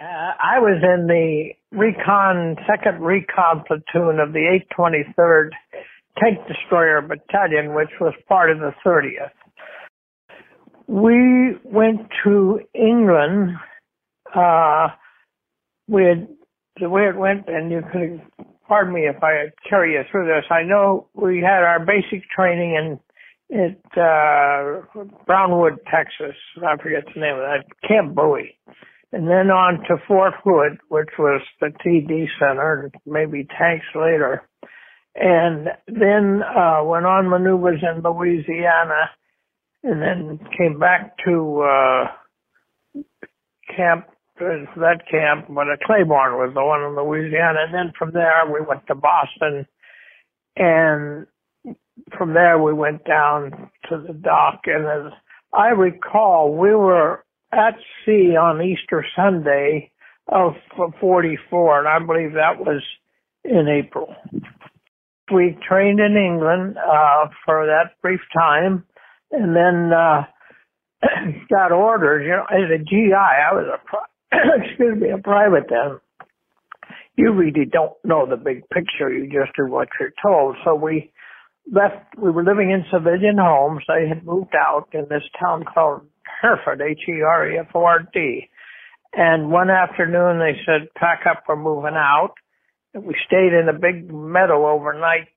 Uh, I was in the recon, second recon platoon of the 823rd Tank Destroyer Battalion, which was part of the 30th. We went to England. Uh, we had, the way it went, and you could, pardon me if I carry you through this. I know we had our basic training in at uh, Brownwood, Texas. I forget the name of that. Camp Bowie and then on to Fort Hood, which was the TD Center, maybe tanks later. And then uh, went on maneuvers in Louisiana, and then came back to uh, camp, that camp, but a Claiborne was the one in Louisiana. And then from there, we went to Boston, and from there, we went down to the dock. And as I recall, we were at sea on Easter Sunday of 44, and I believe that was in April. We trained in England uh, for that brief time, and then uh, got orders. You know, as a GI, I was a pri- excuse me a private then. You really don't know the big picture. You just do what you're told. So we left. We were living in civilian homes. They had moved out in this town called Hereford, H-E-R-E-F-O-R-D. And one afternoon they said, pack up, we're moving out. And we stayed in a big meadow overnight,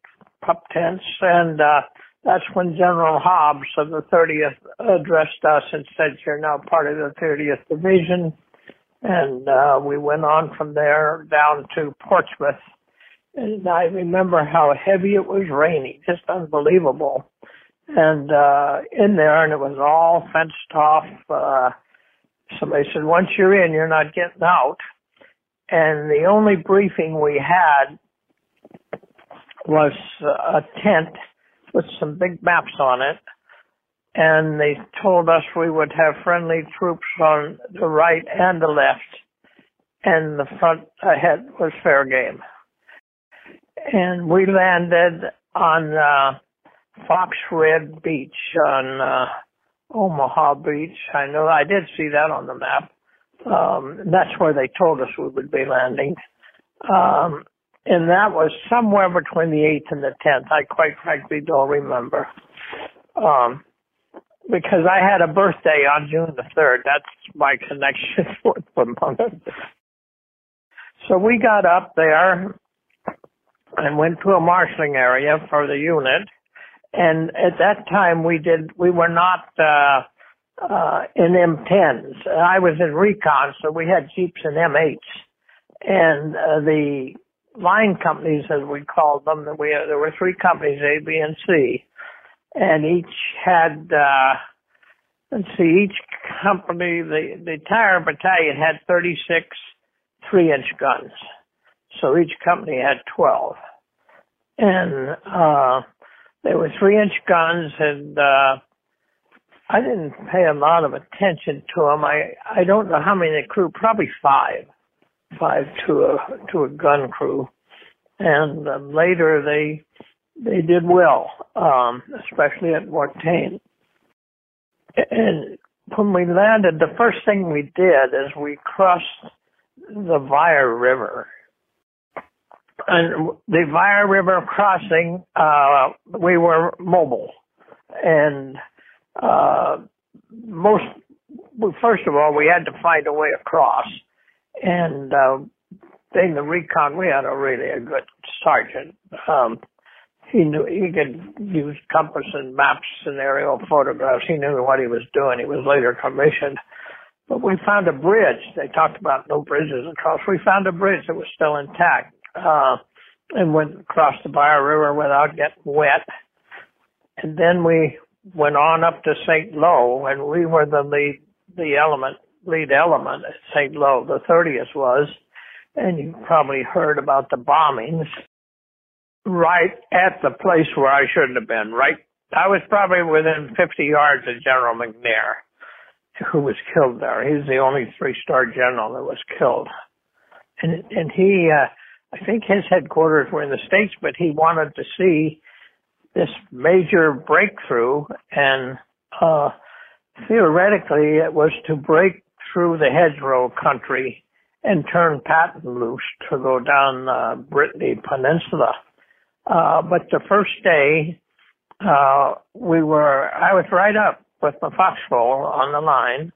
pup tents, and, uh, that's when General Hobbs of the 30th addressed us and said, you're now part of the 30th Division. And, uh, we went on from there down to Portsmouth. And I remember how heavy it was raining, just unbelievable and uh in there and it was all fenced off uh somebody said once you're in you're not getting out. And the only briefing we had was a tent with some big maps on it. And they told us we would have friendly troops on the right and the left and the front ahead was fair game. And we landed on uh Fox Red Beach on uh, Omaha Beach. I know I did see that on the map. Um, that's where they told us we would be landing. Um, and that was somewhere between the 8th and the 10th. I quite frankly don't remember. Um, because I had a birthday on June the 3rd. That's my connection with Vermont. So we got up there and went to a marshaling area for the unit and at that time we did we were not uh uh in M10s. I was in recon, so we had jeeps and M8s, and uh, the line companies, as we called them, that we there were three companies, A, B, and C, and each had uh let's see, each company the the entire battalion had 36 three inch guns, so each company had 12, and uh they were three inch guns and, uh, I didn't pay a lot of attention to them. I, I don't know how many the crew, probably five, five to a, to a gun crew. And uh, later they, they did well, um, especially at Mortain. And when we landed, the first thing we did is we crossed the Vire River and the Vire River crossing, uh, we were mobile. And, uh, most, well, first of all, we had to find a way across. And, uh, being the recon, we had a really a good sergeant. Um, he knew he could use compass and maps and aerial photographs. He knew what he was doing. He was later commissioned. But we found a bridge. They talked about no bridges across. We found a bridge that was still intact uh, and went across the Vire River without getting wet. And then we went on up to St. Lo, and we were the lead, the element, lead element at St. Lo. The 30th was, and you probably heard about the bombings right at the place where I shouldn't have been. Right, I was probably within 50 yards of General McNair, who was killed there. He's the only three-star general that was killed, and and he. Uh, I think his headquarters were in the States, but he wanted to see this major breakthrough. And uh, theoretically it was to break through the hedgerow country and turn Patton loose to go down the Brittany Peninsula. Uh, but the first day, uh, we were, I was right up with the foxhole on the line,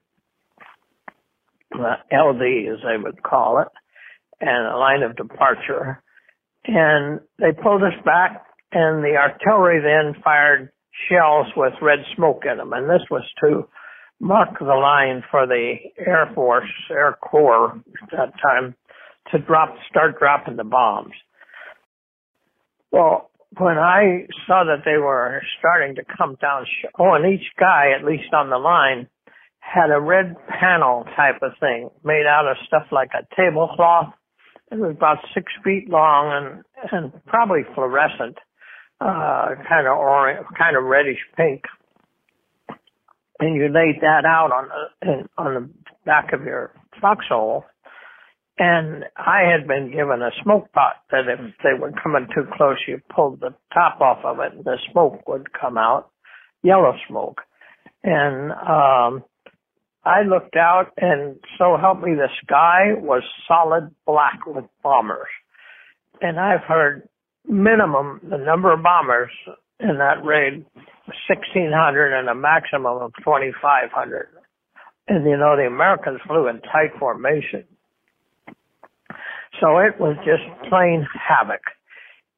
the LD as they would call it, and a line of departure. And they pulled us back and the artillery then fired shells with red smoke in them. And this was to mark the line for the Air Force, Air Corps at that time, to drop, start dropping the bombs. Well, when I saw that they were starting to come down, oh, and each guy, at least on the line, had a red panel type of thing made out of stuff like a tablecloth. It was about six feet long and, and probably fluorescent, uh, kind of orange, kind of reddish pink and you laid that out on the on the back of your foxhole. And I had been given a smoke pot that if they were coming too close, you pulled the top off of it, and the smoke would come out, yellow smoke. And um, I looked out, and so help me, the sky was solid black with bombers. And I've heard minimum the number of bombers in that raid was 1,600 and a maximum of 2,500. And you know, the Americans flew in tight formation. So it was just plain havoc.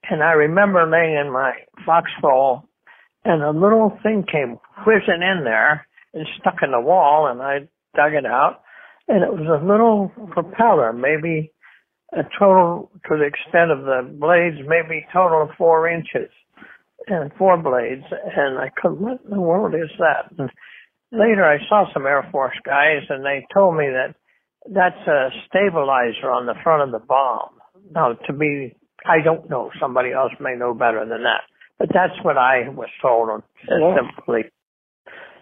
And I remember laying in my foxhole and a little thing came whizzing in there and stuck in the wall and I dug it out and it was a little propeller, maybe a total to the extent of the blades, maybe total of four inches and four blades, and I couldn't, what in the world is that? And later I saw some Air Force guys, and they told me that that's a stabilizer on the front of the bomb. Now, to me, I don't know. Somebody else may know better than that. But that's what I was told on yeah. simply.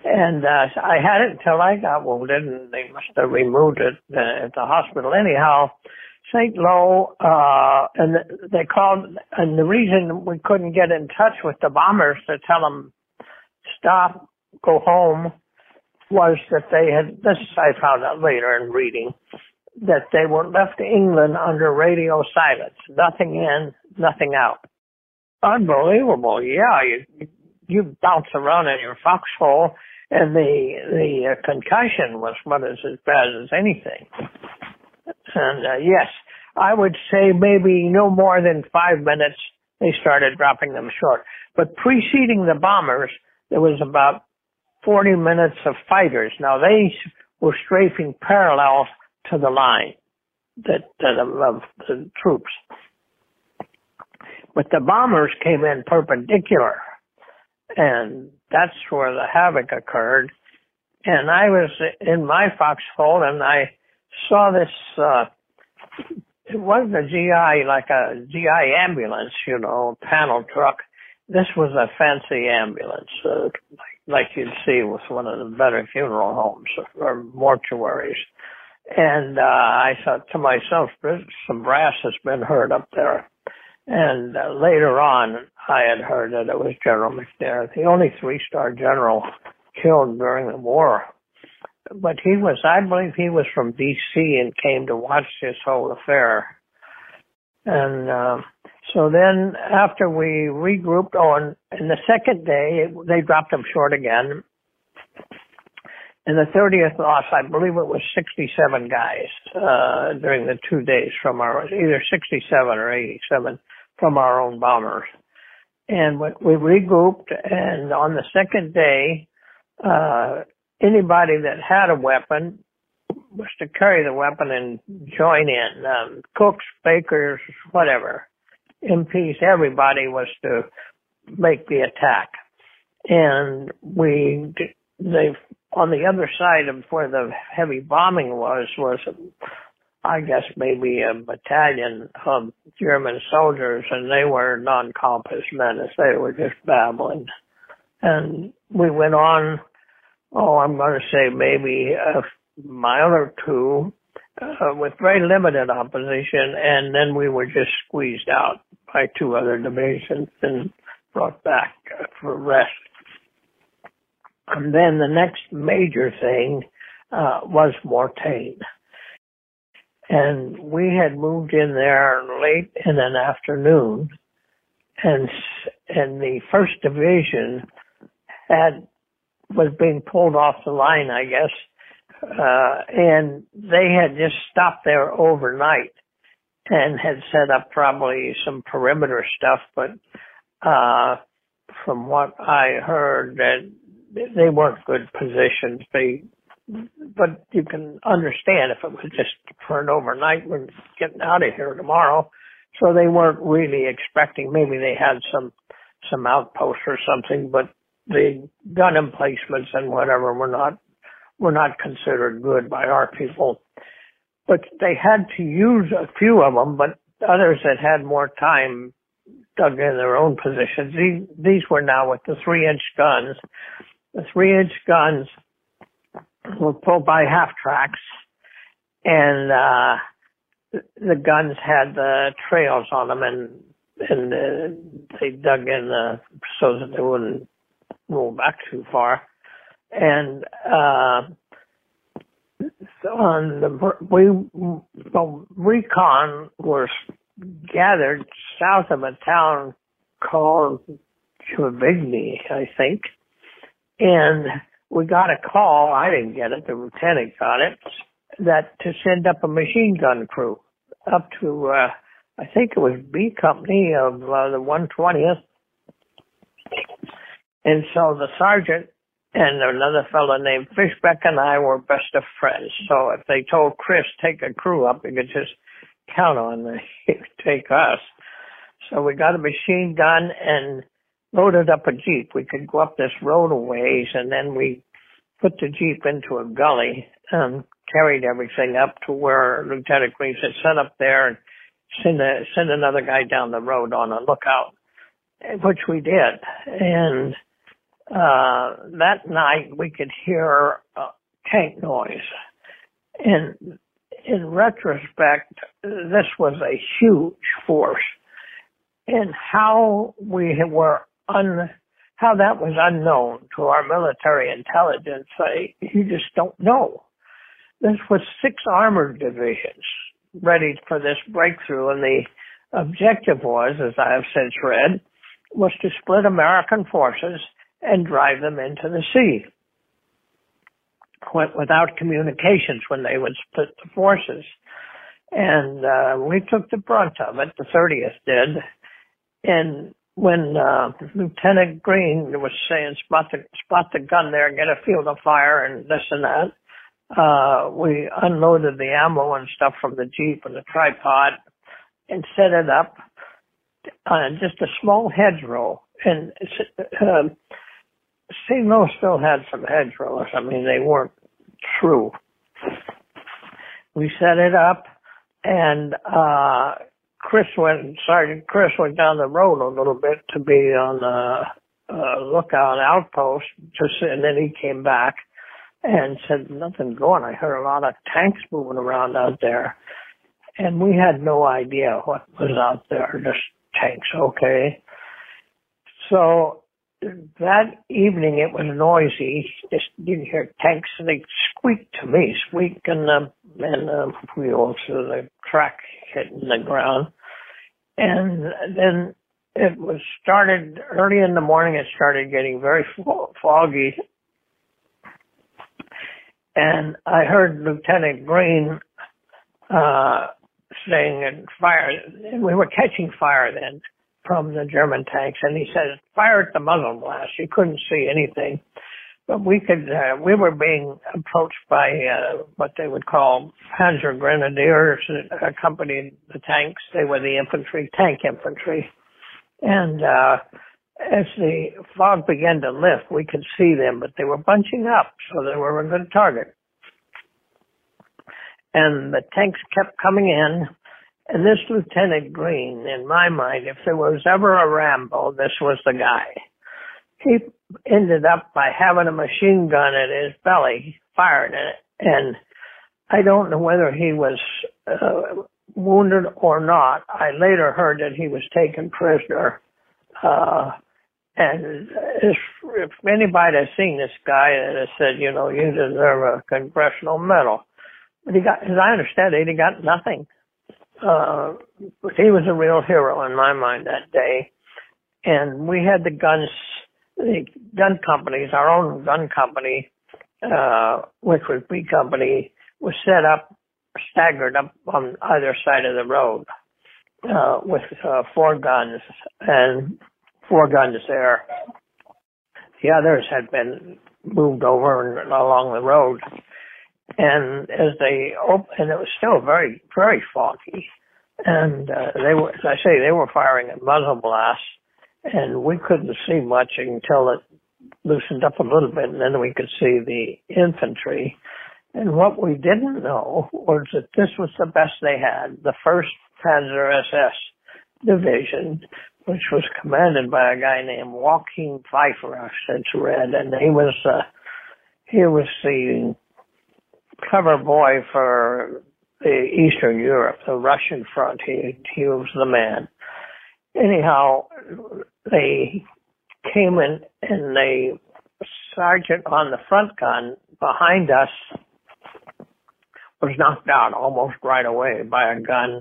And uh, I had it until I got wounded, and they must have removed it uh, at the hospital. Anyhow, St. Lo, uh, and they called, and the reason we couldn't get in touch with the bombers to tell them stop, go home, was that they had, this I found out later in reading, that they were left England under radio silence. Nothing in, nothing out. Unbelievable. Yeah, you, you bounce around in your foxhole and the, the uh, concussion was what is as bad as anything. And uh, yes, I would say maybe no more than five minutes they started dropping them short. But preceding the bombers, there was about 40 minutes of fighters. Now they were strafing parallel to the line that, of the troops. But the bombers came in perpendicular, and that's where the havoc occurred. And I was in my foxhole, and I saw this. Uh, it wasn't a GI like a GI ambulance, you know, panel truck. This was a fancy ambulance, uh, like, you'd see with one of the better funeral homes or mortuaries. And uh, I thought to myself, some brass has been heard up there. And uh, later on, I had heard that it was General McNair, the only three-star general killed during the war but he was, I believe he was from D.C. and came to watch this whole affair. And uh, so then after we regrouped on, and the second day, they dropped him short again. And the 30th loss, I believe it was 67 guys uh, during the two days from our, either 67 or 87 from our own bombers. And we regrouped, and on the second day, uh, anybody that had a weapon was to carry the weapon and join in. Um, cooks, bakers, whatever, MPs, everybody was to make the attack. And we, they, on the other side of where the heavy bombing was, was, I guess maybe a battalion of German soldiers and they were non compos mentis they were just babbling. And we went on oh, I'm going to say maybe a mile or two uh, with very limited opposition, and then we were just squeezed out by two other divisions and brought back for rest. And then the next major thing uh, was Mortain. And we had moved in there late in an afternoon, and and the first division had was being pulled off the line, I guess, uh, and they had just stopped there overnight and had set up probably some perimeter stuff, but uh, from what I heard, that they weren't good positions. They, but you can understand if it was just for an overnight, we're getting out of here tomorrow. So they weren't really expecting. Maybe they had some some outposts or something, but the gun emplacements and whatever were not were not considered good by our people. But they had to use a few of them, but others that had more time dug in their own positions. These, these were now with the three inch guns. The three inch guns were pulled by half tracks and, uh, the guns had the trails on them and, and uh, they dug in the, so that they wouldn't roll back too far. And, uh, on the, we, well, recon was gathered south of a town called Juvigny, I think. And we got a call, I didn't get it, the lieutenant got it, that to send up a machine gun crew up to, uh, I think it was B Company of uh, the 120th. And so the sergeant and another fellow named Fishbeck and I were best of friends. So if they told Chris take a crew up, he could just count on the, take us. So we got a machine gun and loaded up a jeep. We could go up this road a ways, and then we put the jeep into a gully and carried everything up to where Lieutenant Green said, "Set up there and send a, send another guy down the road on a lookout," which we did. And uh, that night we could hear tank noise. And in retrospect, this was a huge force. And how we were un, how that was unknown to our military intelligence, I, you just don't know. This was six armored divisions ready for this breakthrough, and the objective was, as I have since read, was to split American forces and drive them into the sea Went without communications when they would split the forces. And uh, we took the brunt of it, the 30th did. And when uh, Lieutenant Green was saying, spot the, spot the gun there, get a field of fire and this and that, uh, we unloaded the ammo and stuff from the Jeep and the tripod and set it up on just a small hedgerow. And uh, St. Louis still had some hedgerows. I mean, they weren't true. We set it up, and uh, Chris went, Sergeant Chris went down the road a little bit to be on the uh, lookout outpost, just, and then he came back and said, nothing going. I heard a lot of tanks moving around out there. And we had no idea what was out there, just tanks, okay. So that evening it was noisy. Just didn't hear tanks. They squeaked to me, squeak and um, and um, wheels, the track hitting the ground. And then it was started early in the morning. It started getting very foggy, and I heard Lieutenant Green uh, saying, "And fire!" We were catching fire then from the German tanks, and he said, "Fire at the muzzle blast." You couldn't see anything, but we could. Uh, we were being approached by uh, what they would call Panzer Grenadiers that accompanied the tanks. They were the infantry, tank infantry, and uh, as the fog began to lift, we could see them, but they were bunching up, so they were a good target. And the tanks kept coming in, and this Lieutenant Green, in my mind, if there was ever a Rambo, this was the guy. He ended up by having a machine gun in his belly, fired in it, and I don't know whether he was uh, wounded or not. I later heard that he was taken prisoner. Uh, and if, if anybody has seen this guy and has said, you know, you deserve a congressional medal, but he got, as I understand it, he got nothing. Uh, he was a real hero in my mind that day. And we had the guns, the gun companies, our own gun company, uh, which was B Company, was set up, staggered up on either side of the road, uh, with, uh, four guns and four guns there. The others had been moved over and along the road. And as they opened, and it was still very, very foggy. And uh, they were, as I say, they were firing at muzzle blasts, and we couldn't see much until it loosened up a little bit, and then we could see the infantry. And what we didn't know was that this was the best they had, the first Panzer SS division, which was commanded by a guy named Joachim Pfeiffer, I've since read, and he was uh, he was the cover boy for the Eastern Europe, the Russian front. He he was the man. Anyhow, they came in and the sergeant on the front gun behind us was knocked out almost right away by a gun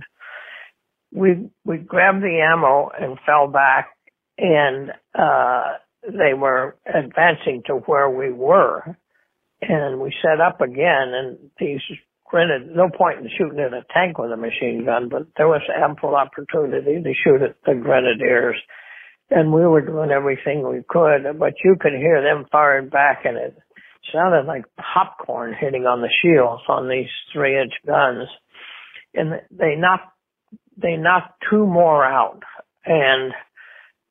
we we grabbed the ammo and fell back, and uh, they were advancing to where we were, and we set up again, and these grenade. No point in shooting at a tank with a machine gun, but there was ample opportunity to shoot at the grenadiers, and we were doing everything we could, but you could hear them firing back, and it sounded like popcorn hitting on the shields on these three-inch guns, and they knocked they knocked two more out and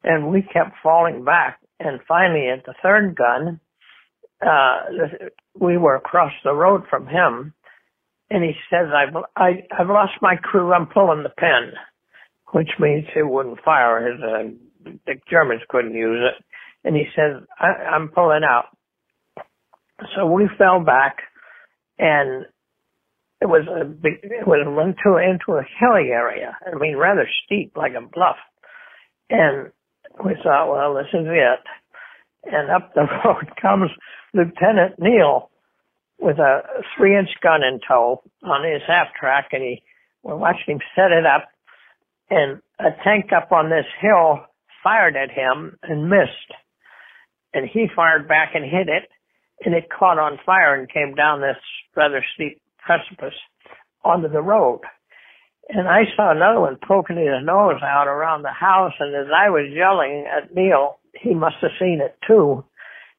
and we kept falling back and finally at the third gun uh we were across the road from him and he says i've i i've lost my crew i'm pulling the pin which means he wouldn't fire his uh, the germans couldn't use it and he says I, i'm pulling out so we fell back and it was a big, it was into into a hilly area. I mean, rather steep, like a bluff. And we thought, well, this is it. And up the road comes Lieutenant Neal with a three-inch gun in tow on his half track, and he we're watching him set it up, and a tank up on this hill fired at him and missed, and he fired back and hit it, and it caught on fire and came down this rather steep precipice onto the road. And I saw another one poking his nose out around the house, and as I was yelling at Neal, he must have seen it too.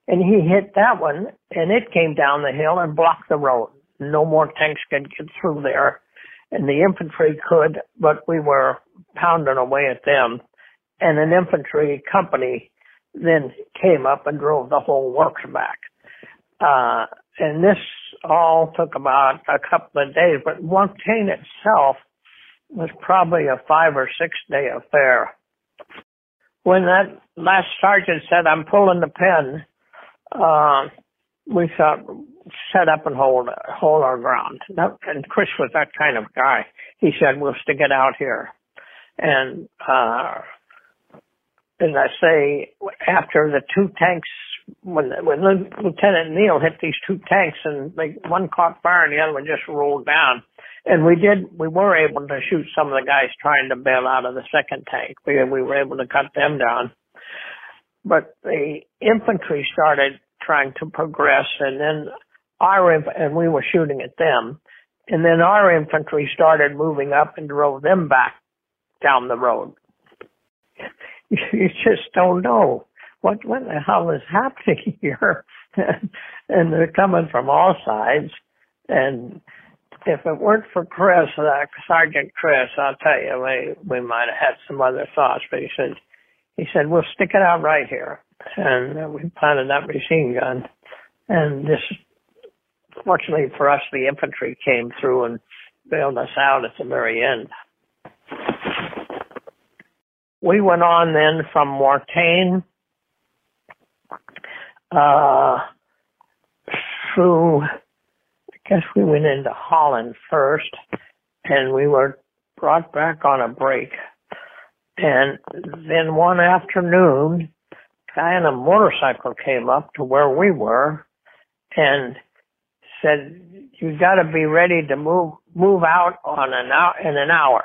And he hit that one, and it came down the hill and blocked the road. No more tanks could get through there. And the infantry could, but we were pounding away at them. And an infantry company then came up and drove the whole works back. Uh, and this all took about a couple of days, but Mortain itself was probably a five or six day affair. When that last sergeant said, I'm pulling the pin, uh, we thought, set up and hold, hold our ground. And Chris was that kind of guy. He said, we'll stick it out here. And, uh, as I say, after the two tanks when when Lieutenant Neal hit these two tanks and they one caught fire and the other one just rolled down. And we did we were able to shoot some of the guys trying to bail out of the second tank. We we were able to cut them down. But the infantry started trying to progress and then our inf- and we were shooting at them. And then our infantry started moving up and drove them back down the road. You just don't know what what the hell is happening here? and they're coming from all sides. And if it weren't for Chris, uh, Sergeant Chris, I'll tell you, we we might have had some other thoughts. But he said, he said, we'll stick it out right here, and uh, we planted that machine gun. And this, fortunately for us, the infantry came through and bailed us out at the very end. We went on then from Mortain uh, through, I guess we went into Holland first, and we were brought back on a break. And then one afternoon, a guy on a motorcycle came up to where we were and said, you got to be ready to move move out on an hour in an hour.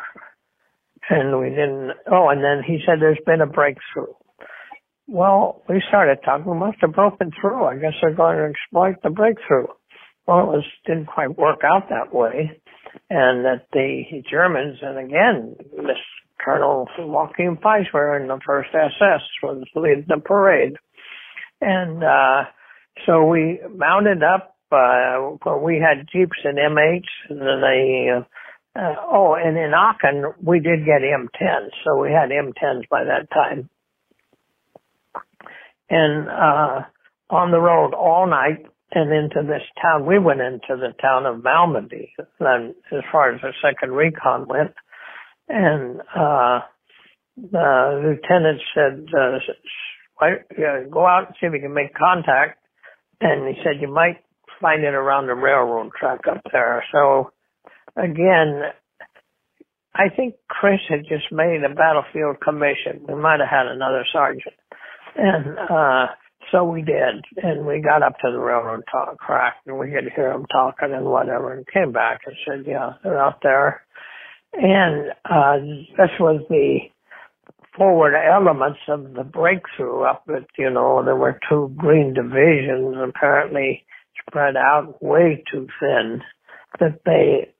And we didn't. Oh, and then he said, there's been a breakthrough. Well, we started talking. Must have broken through. I guess they're going to exploit the breakthrough. Well, it was didn't quite work out that way, and that the Germans, and again, this Colonel Joachim Peiper in the first SS was leading the parade, and uh, so we mounted up. Uh, we had jeeps and M8s, and then they. Uh, oh, and in Aachen, we did get M10s, so we had M10s by that time. And uh, on the road all night and into this town, we went into the town of Malmedy, then as far as the second recon went. And uh, the lieutenant said, uh, uh, go out and see if you can make contact. And he said, you might find it around the railroad track up there. So again, I think Chris had just made a battlefield commission. We might have had another sergeant. And, uh, so we did. And we got up to the railroad talk, track and we could hear them talking and whatever and came back and said, yeah, they're out there. And, uh, this was the forward elements of the breakthrough up at, you know, there were two green divisions apparently spread out way too thin that they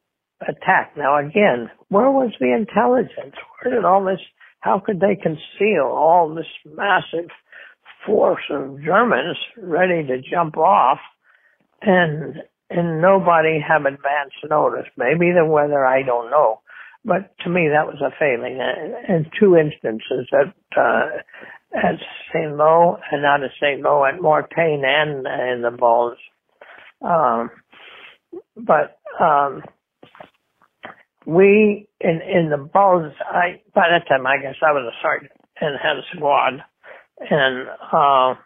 attacked. Now again, where was the intelligence? Where did all this, how could they conceal all this massive force of Germans ready to jump off and, and nobody have advance notice? Maybe the weather, I don't know. But to me, that was a failing. in two instances at, uh, at St. Lo and not at St. Lo, at Mortain and in the Bulge. Um, but, um, we in in the Bulge, I by that time I guess I was a sergeant and had a squad, and uh,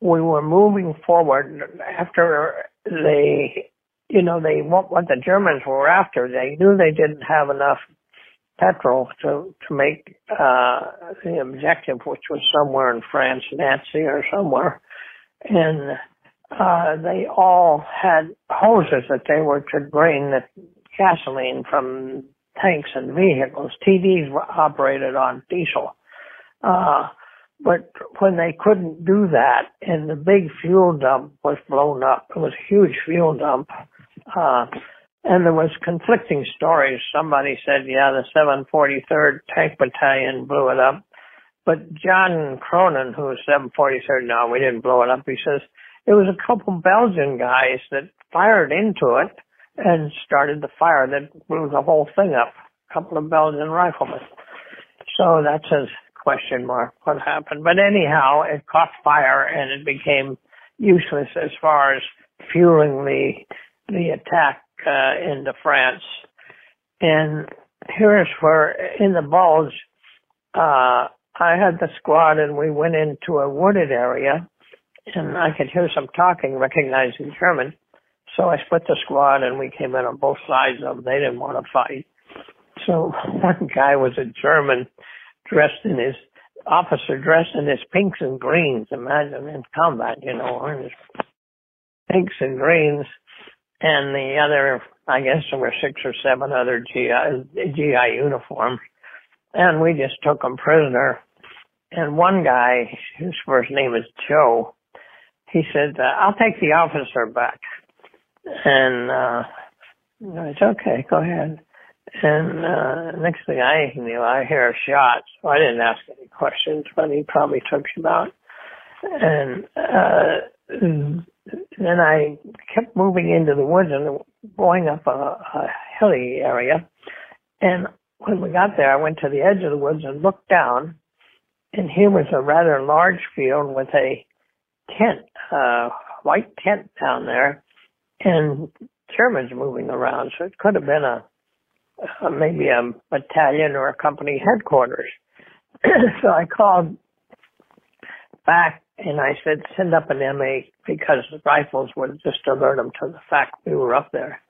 we were moving forward after they, you know, they what, what the Germans were after. They knew they didn't have enough petrol to to make uh, the objective, which was somewhere in France, Nancy or somewhere, and uh, they all had hoses that they were to drain the gasoline from tanks and vehicles. TDs were operated on diesel. Uh, but when they couldn't do that and the big fuel dump was blown up, it was a huge fuel dump, uh, and there was conflicting stories. Somebody said, yeah, the 743rd Tank Battalion blew it up. But John Cronin, who was 743rd, no, we didn't blow it up. He says, it was a couple Belgian guys that fired into it and started the fire that blew the whole thing up. A couple of Belgian riflemen. So that's a question mark what happened. But anyhow, it caught fire and it became useless as far as fueling the the attack uh, into France. And here's where in the Bulge, uh, I had the squad and we went into a wooded area and I could hear some talking, recognizing German. So I split the squad and we came in on both sides of them. They didn't want to fight. So one guy was a German dressed in his officer dressed in his pinks and greens. Imagine in combat, you know, in his pinks and greens. And the other, I guess there were six or seven other GI, GI uniforms. And we just took them prisoner. And one guy, whose first name is Joe, he said, uh, I'll take the officer back. And, uh, it's okay, go ahead. And, uh, next thing I knew, I hear a shot. So I didn't ask any questions, but he probably took him out. And, uh, then I kept moving into the woods and going up a, a hilly area. And when we got there, I went to the edge of the woods and looked down, and here was a rather large field with a tent, uh, white tent down there, and Germans moving around. So it could have been a, a maybe a battalion or a company headquarters. so I called back and I said, send up an M8 because the rifles would just alert them to the fact we were up there.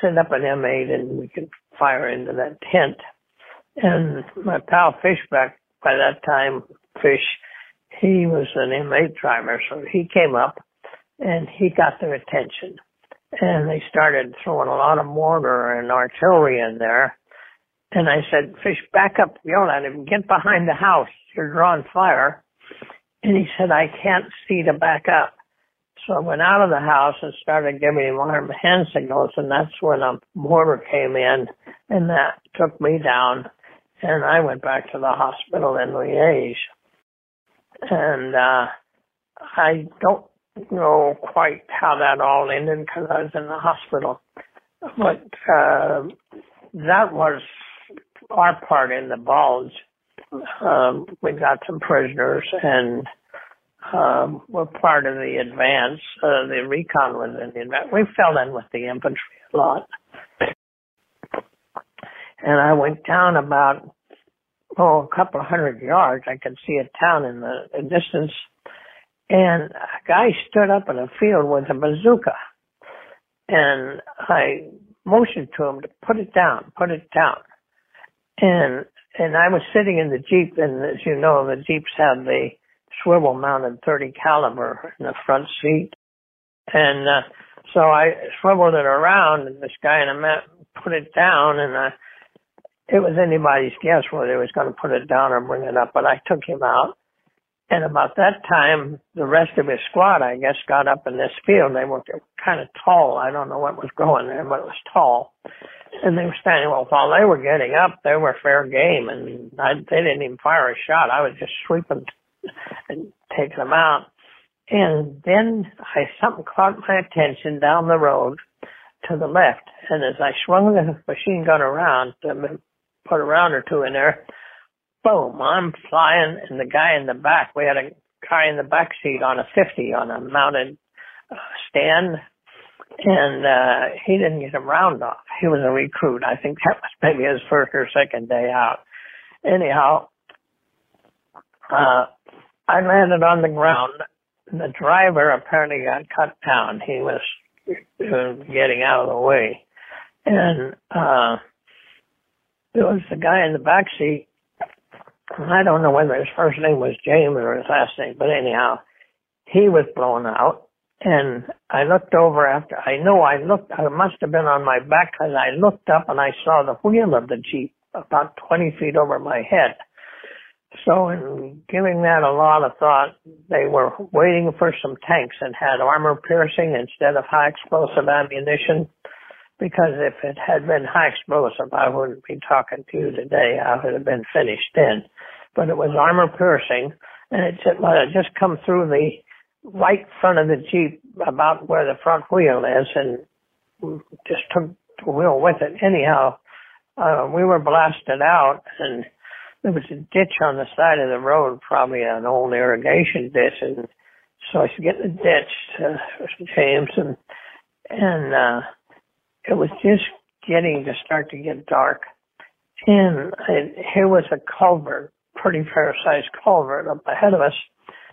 Send up an M8 and we could fire into that tent. And my pal Fishback, by that time, Fish, he was an M8 driver, so he came up and he got their attention. and they started throwing a lot of mortar and artillery in there. And I said, Fish, back up, yell at him, get behind the house. You're drawing fire. And he said, I can't see to back up. So I went out of the house and started giving him hand signals, and that's when a mortar came in, and that took me down, and I went back to the hospital in Liège. And uh, I don't know quite how that all ended because I was in the hospital, but uh, that was our part in the bulge. Um, we got some prisoners and um, were part of the advance. Uh, the recon was in the advance. We fell in with the infantry a lot. And I went down about, oh, a couple of hundred yards. I could see a town in the, the distance. And a guy stood up in a field with a bazooka. And I motioned to him to put it down, put it down. And, and I was sitting in the Jeep and as you know, the Jeeps have the swivel mounted 30 caliber in the front seat. And, uh, so I swiveled it around and this guy in a mat put it down and, uh, it was anybody's guess whether he was going to put it down or bring it up, but I took him out. And about that time, the rest of his squad, I guess, got up in this field. They were kind of tall. I don't know what was going there, but it was tall. And they were standing, well, while they were getting up, they were fair game. And I, they didn't even fire a shot. I was just sweeping and taking them out. And then I, something caught my attention down the road to the left. And as I swung the machine gun around, to put a round or two in there, boom, I'm flying and the guy in the back, we had a guy in the back seat on a 50 on a mounted uh, stand and uh he didn't get a round off. He was a recruit. I think that was maybe his first or second day out. Anyhow, uh I landed on the ground. The driver apparently got cut down. He was uh, getting out of the way. And, uh, there was the guy in the back seat. I don't know whether his first name was James or his last name, but anyhow, he was blown out. And I looked over after, I know I looked, I must have been on my back because I looked up and I saw the wheel of the Jeep about 20 feet over my head. So in giving that a lot of thought, they were waiting for some tanks and had armor piercing instead of high explosive ammunition. Because if it had been high explosive, I wouldn't be talking to you today. I would have been finished then. But it was armor piercing and it just, come through the right front of the Jeep about where the front wheel is and just took the wheel with it. Anyhow, uh, we were blasted out and there was a ditch on the side of the road, probably an old irrigation ditch, and so I should get in the ditch to James, and and uh, it was just getting to start to get dark, and here was a culvert, pretty fair sized culvert up ahead of us,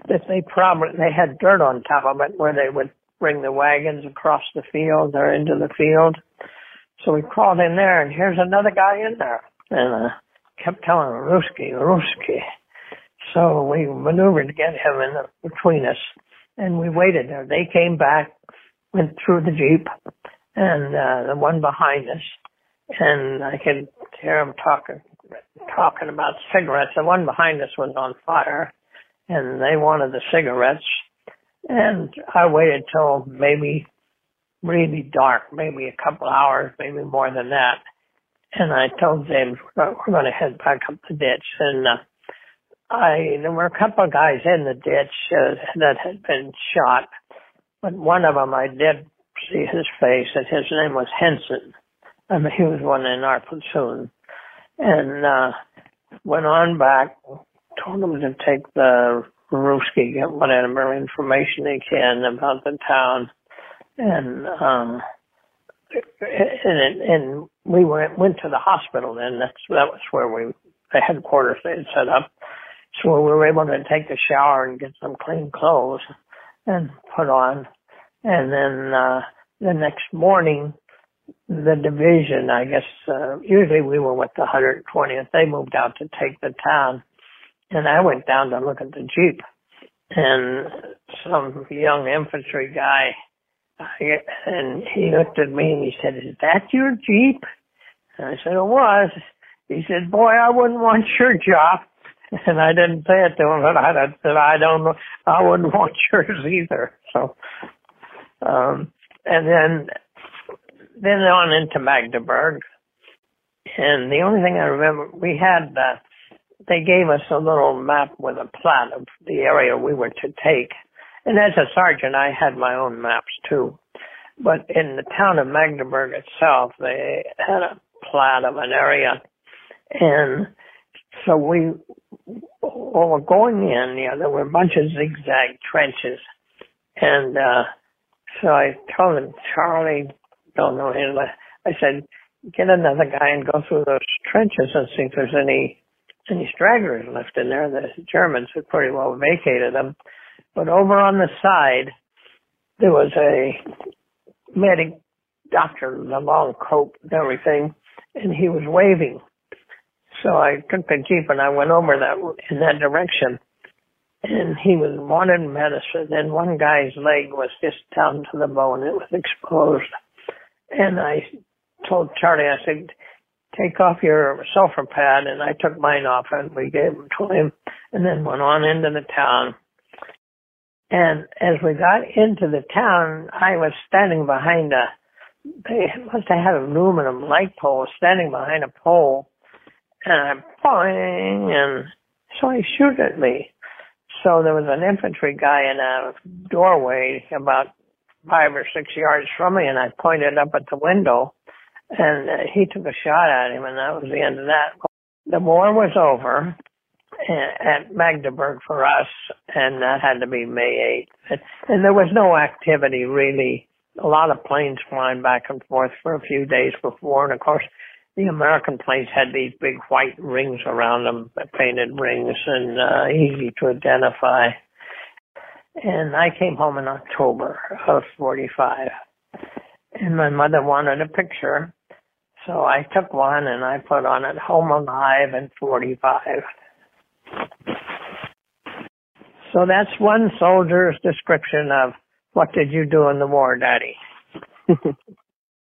that they probably they had dirt on top of it where they would bring the wagons across the field or into the field. So we crawled in there, and here's another guy in there, and. Uh, kept telling him, Ruski, Ruski. So we maneuvered to get him in the, between us, and we waited there. They came back, went through the jeep, and uh, the one behind us, and I could hear him talking talking about cigarettes. The one behind us was on fire, and they wanted the cigarettes. And I waited till maybe really dark, maybe a couple hours, maybe more than that and I told James we're going to head back up the ditch. And uh, I there were a couple of guys in the ditch uh, that had been shot, but one of them I did see his face, and his name was Henson. I mean, he was one in our platoon, and uh, went on back. Told him to take the Ruski, get whatever information they can about the town, and um, and and we went went to the hospital then. That's that was where we the headquarters they had set up. So we were able to take a shower and get some clean clothes and put on. And then uh the next morning the division, I guess uh usually we were with the 120th. They moved out to take the town. And I went down to look at the Jeep. And some young infantry guy and he looked at me and he said, "Is that your Jeep?" And I said, "It was." He said, "Boy, I wouldn't want your job." And I didn't say it to him, but I said, "I don't know. I wouldn't want yours either." So, um, and then then on into Magdeburg, and the only thing I remember, we had uh, they gave us a little map with a plot of the area we were to take. And as a sergeant, I had my own maps too. But in the town of Magdeburg itself, they had a plot of an area. And so we were going in, you know, there were a bunch of zigzag trenches. And, uh, so I told him, Charlie, don't know him, I said, get another guy and go through those trenches and see if there's any any stragglers left in there. The Germans had pretty well vacated them. But over on the side, there was a medic doctor in long coat and everything, and he was waving. So I took the jeep and I went over that in that direction, and he was wanting medicine. And one guy's leg was just down to the bone; it was exposed. And I told Charlie, I said, take off your sulfa pad, and I took mine off, and we gave them to him, and then went on into the town. And as we got into the town, I was standing behind a, they must have had an aluminum light pole, standing behind a pole, and I'm boing, and so he shoot at me. So there was an infantry guy in a doorway about five or six yards from me, and I pointed up at the window, and uh, he took a shot at him, and that was the end of that. The war was over at Magdeburg for us, and that had to be May 8th. And there was no activity really. A lot of planes flying back and forth for a few days before, and of course, the American planes had these big white rings around them, painted rings, and uh, easy to identify. And I came home in October of 45 and my mother wanted a picture. So I took one and I put on it Home Alive in 45. So that's one soldier's description of what did you do in the war, Daddy?